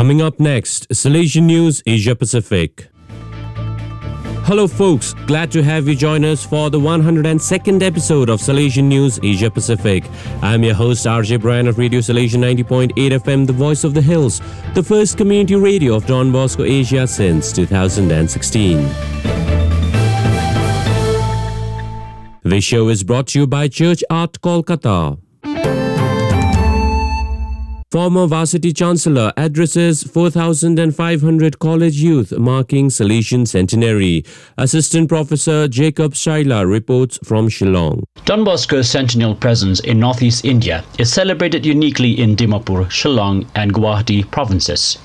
Coming up next, Salesian News Asia Pacific. Hello, folks. Glad to have you join us for the 102nd episode of Salesian News Asia Pacific. I'm your host, RJ Bryan of Radio Salesian 90.8 FM, the voice of the hills, the first community radio of Don Bosco Asia since 2016. This show is brought to you by Church Art Kolkata. Former Varsity Chancellor addresses 4,500 college youth marking Salesian centenary. Assistant Professor Jacob Shaila reports from Shillong. Don Bosco's centennial presence in northeast India is celebrated uniquely in Dimapur, Shillong, and Guwahati provinces.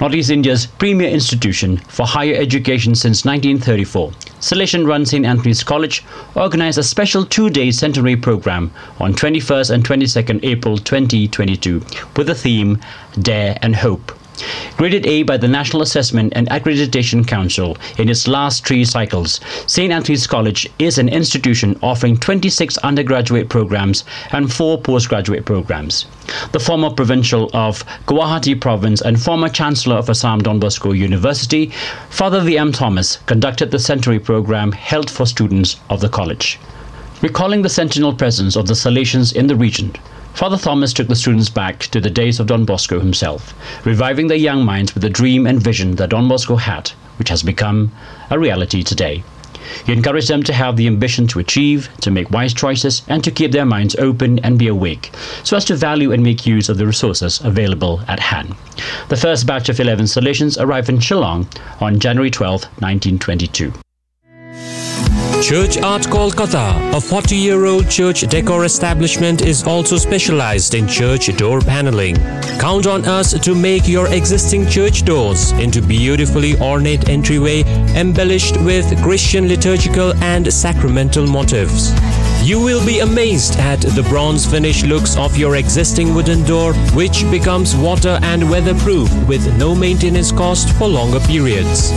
Northeast India's premier institution for higher education since 1934, Salesian run St. Anthony's College organized a special two-day centenary program on 21st and 22nd April 2022 with the theme Dare and Hope. Graded A by the National Assessment and Accreditation Council in its last three cycles, St. Anthony's College is an institution offering 26 undergraduate programs and four postgraduate programs. The former provincial of Guwahati Province and former Chancellor of Assam Don Bosco University, Father V.M. Thomas, conducted the centenary program held for students of the college. Recalling the centennial presence of the Salesians in the region, Father Thomas took the students back to the days of Don Bosco himself, reviving their young minds with the dream and vision that Don Bosco had, which has become a reality today. He encouraged them to have the ambition to achieve, to make wise choices, and to keep their minds open and be awake, so as to value and make use of the resources available at hand. The first batch of 11 Salesians arrived in Shillong on January 12, 1922. Church Art Kolkata, a 40 year old church decor establishment, is also specialized in church door paneling. Count on us to make your existing church doors into beautifully ornate entryway embellished with Christian liturgical and sacramental motifs. You will be amazed at the bronze finish looks of your existing wooden door, which becomes water and weatherproof with no maintenance cost for longer periods.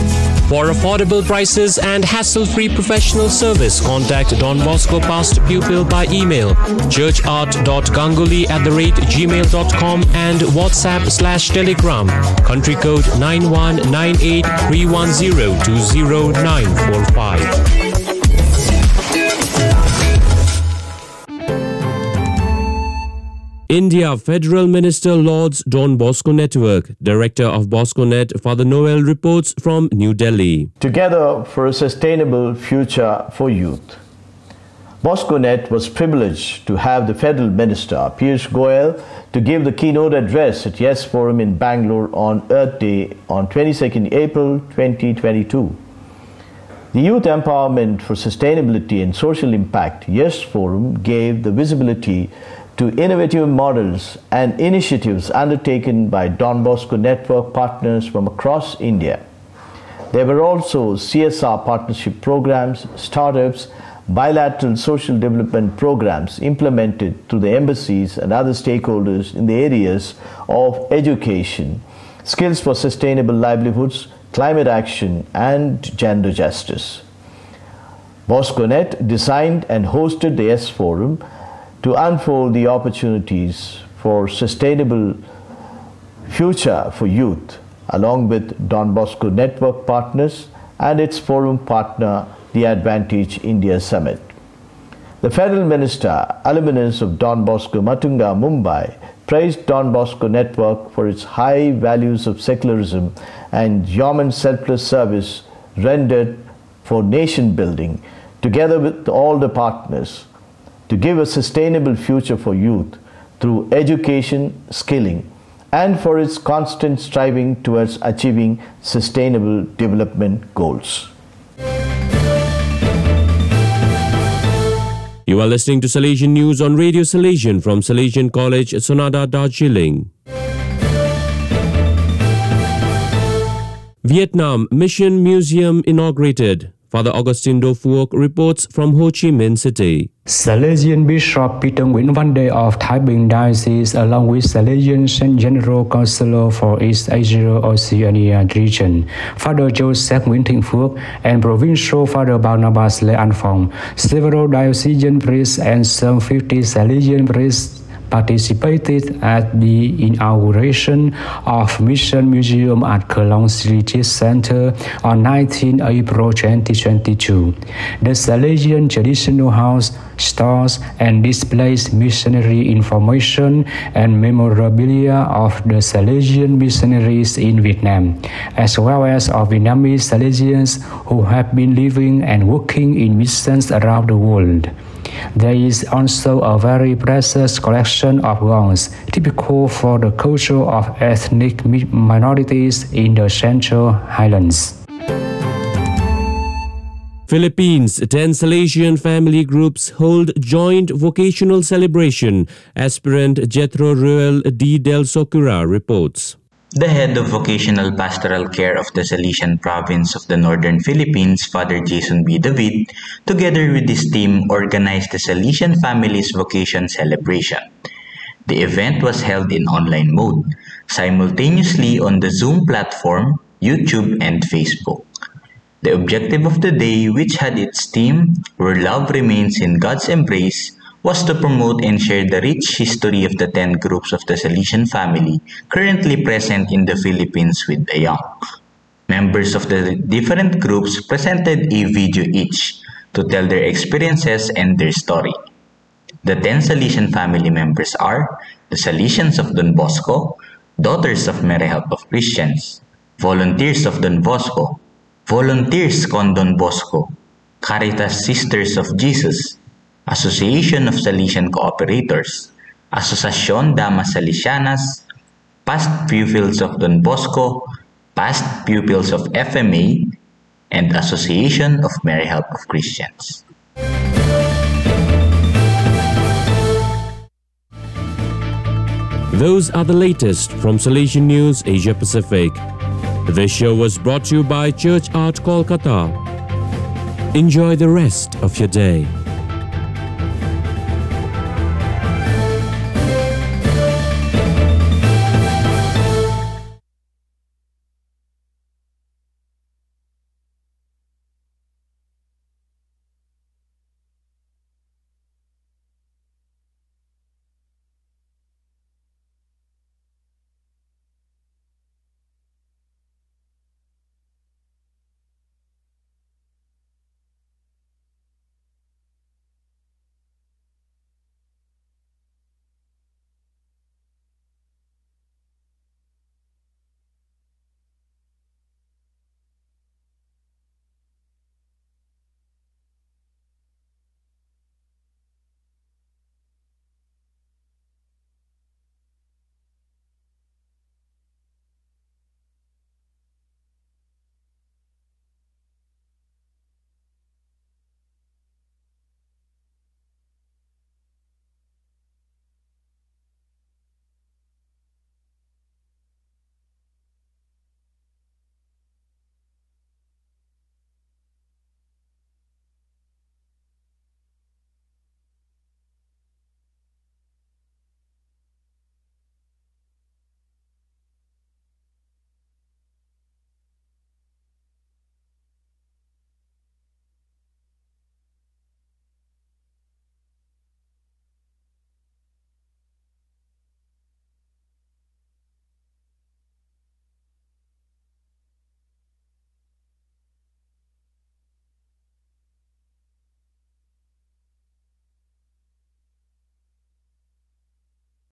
For affordable prices and hassle-free professional service, contact Don Bosco Past Pupil by email churchart.ganguli at the rate gmail.com and WhatsApp slash Telegram. Country code 919831020945. India Federal Minister Lords Don Bosco Network, Director of BoscoNet, Father Noel reports from New Delhi. Together for a sustainable future for youth. BoscoNet was privileged to have the Federal Minister Piyush Goyal to give the keynote address at Yes Forum in Bangalore on Earth Day on 22nd April 2022. The Youth Empowerment for Sustainability and Social Impact Yes Forum gave the visibility to innovative models and initiatives undertaken by Don Bosco Network partners from across India. There were also CSR partnership programs, startups, bilateral social development programs implemented through the embassies and other stakeholders in the areas of education, skills for sustainable livelihoods, climate action, and gender justice. BoscoNet designed and hosted the Yes Forum to unfold the opportunities for sustainable future for youth along with Don Bosco network partners and its forum partner the Advantage India Summit. The Federal Minister, alumnus of Don Bosco Matunga, Mumbai, praised Don Bosco Network for its high values of secularism and human selfless service rendered for nation building, together with all the partners to give a sustainable future for youth through education, skilling, and for its constant striving towards achieving sustainable development goals. You are listening to Salesian News on Radio Salesian from Salesian College, Sonada, Darjeeling. Vietnam Mission Museum inaugurated. Father Augustine Do Phuoc reports from Ho Chi Minh City. Salesian Bishop Peter Nguyen Van De of Thai Binh Diocese, along with Salesian General Counselor for East Asia Oceania region, Father Joseph Nguyen Thịnh Phước, and Provincial Father Barnabas Le An Phong, several diocesan priests and some 50 Salesian priests participated at the inauguration of Mission Museum at Kelong City Center on 19 April 2022. The Salesian Traditional House stores and displays missionary information and memorabilia of the Salesian missionaries in Vietnam, as well as of Vietnamese Salesians who have been living and working in missions around the world. There is also a very precious collection of gongs, typical for the culture of ethnic minorities in the Central Highlands. Philippines, 10 Salesian family groups hold joint vocational celebration, aspirant Jethro Ruel D. Del Socura reports. The head of vocational pastoral care of the Salesian province of the northern Philippines, Father Jason B. David, together with his team, organized the Salesian Families Vocation Celebration. The event was held in online mode, simultaneously on the Zoom platform, YouTube, and Facebook. The objective of the day, which had its theme, Where Love Remains in God's Embrace, was to promote and share the rich history of the 10 groups of the Salesian family currently present in the Philippines with the young. Members of the different groups presented a video each to tell their experiences and their story. The 10 Salesian family members are the Salesians of Don Bosco, Daughters of Mary Help of Christians, Volunteers of Don Bosco, Volunteers con Don Bosco, Caritas Sisters of Jesus, Association of Salesian Cooperators, Asociación Damas Salesianas, past pupils of Don Bosco, past pupils of FMA, and Association of Mary Help of Christians. Those are the latest from Salesian News Asia Pacific. This show was brought to you by Church Art Kolkata. Enjoy the rest of your day.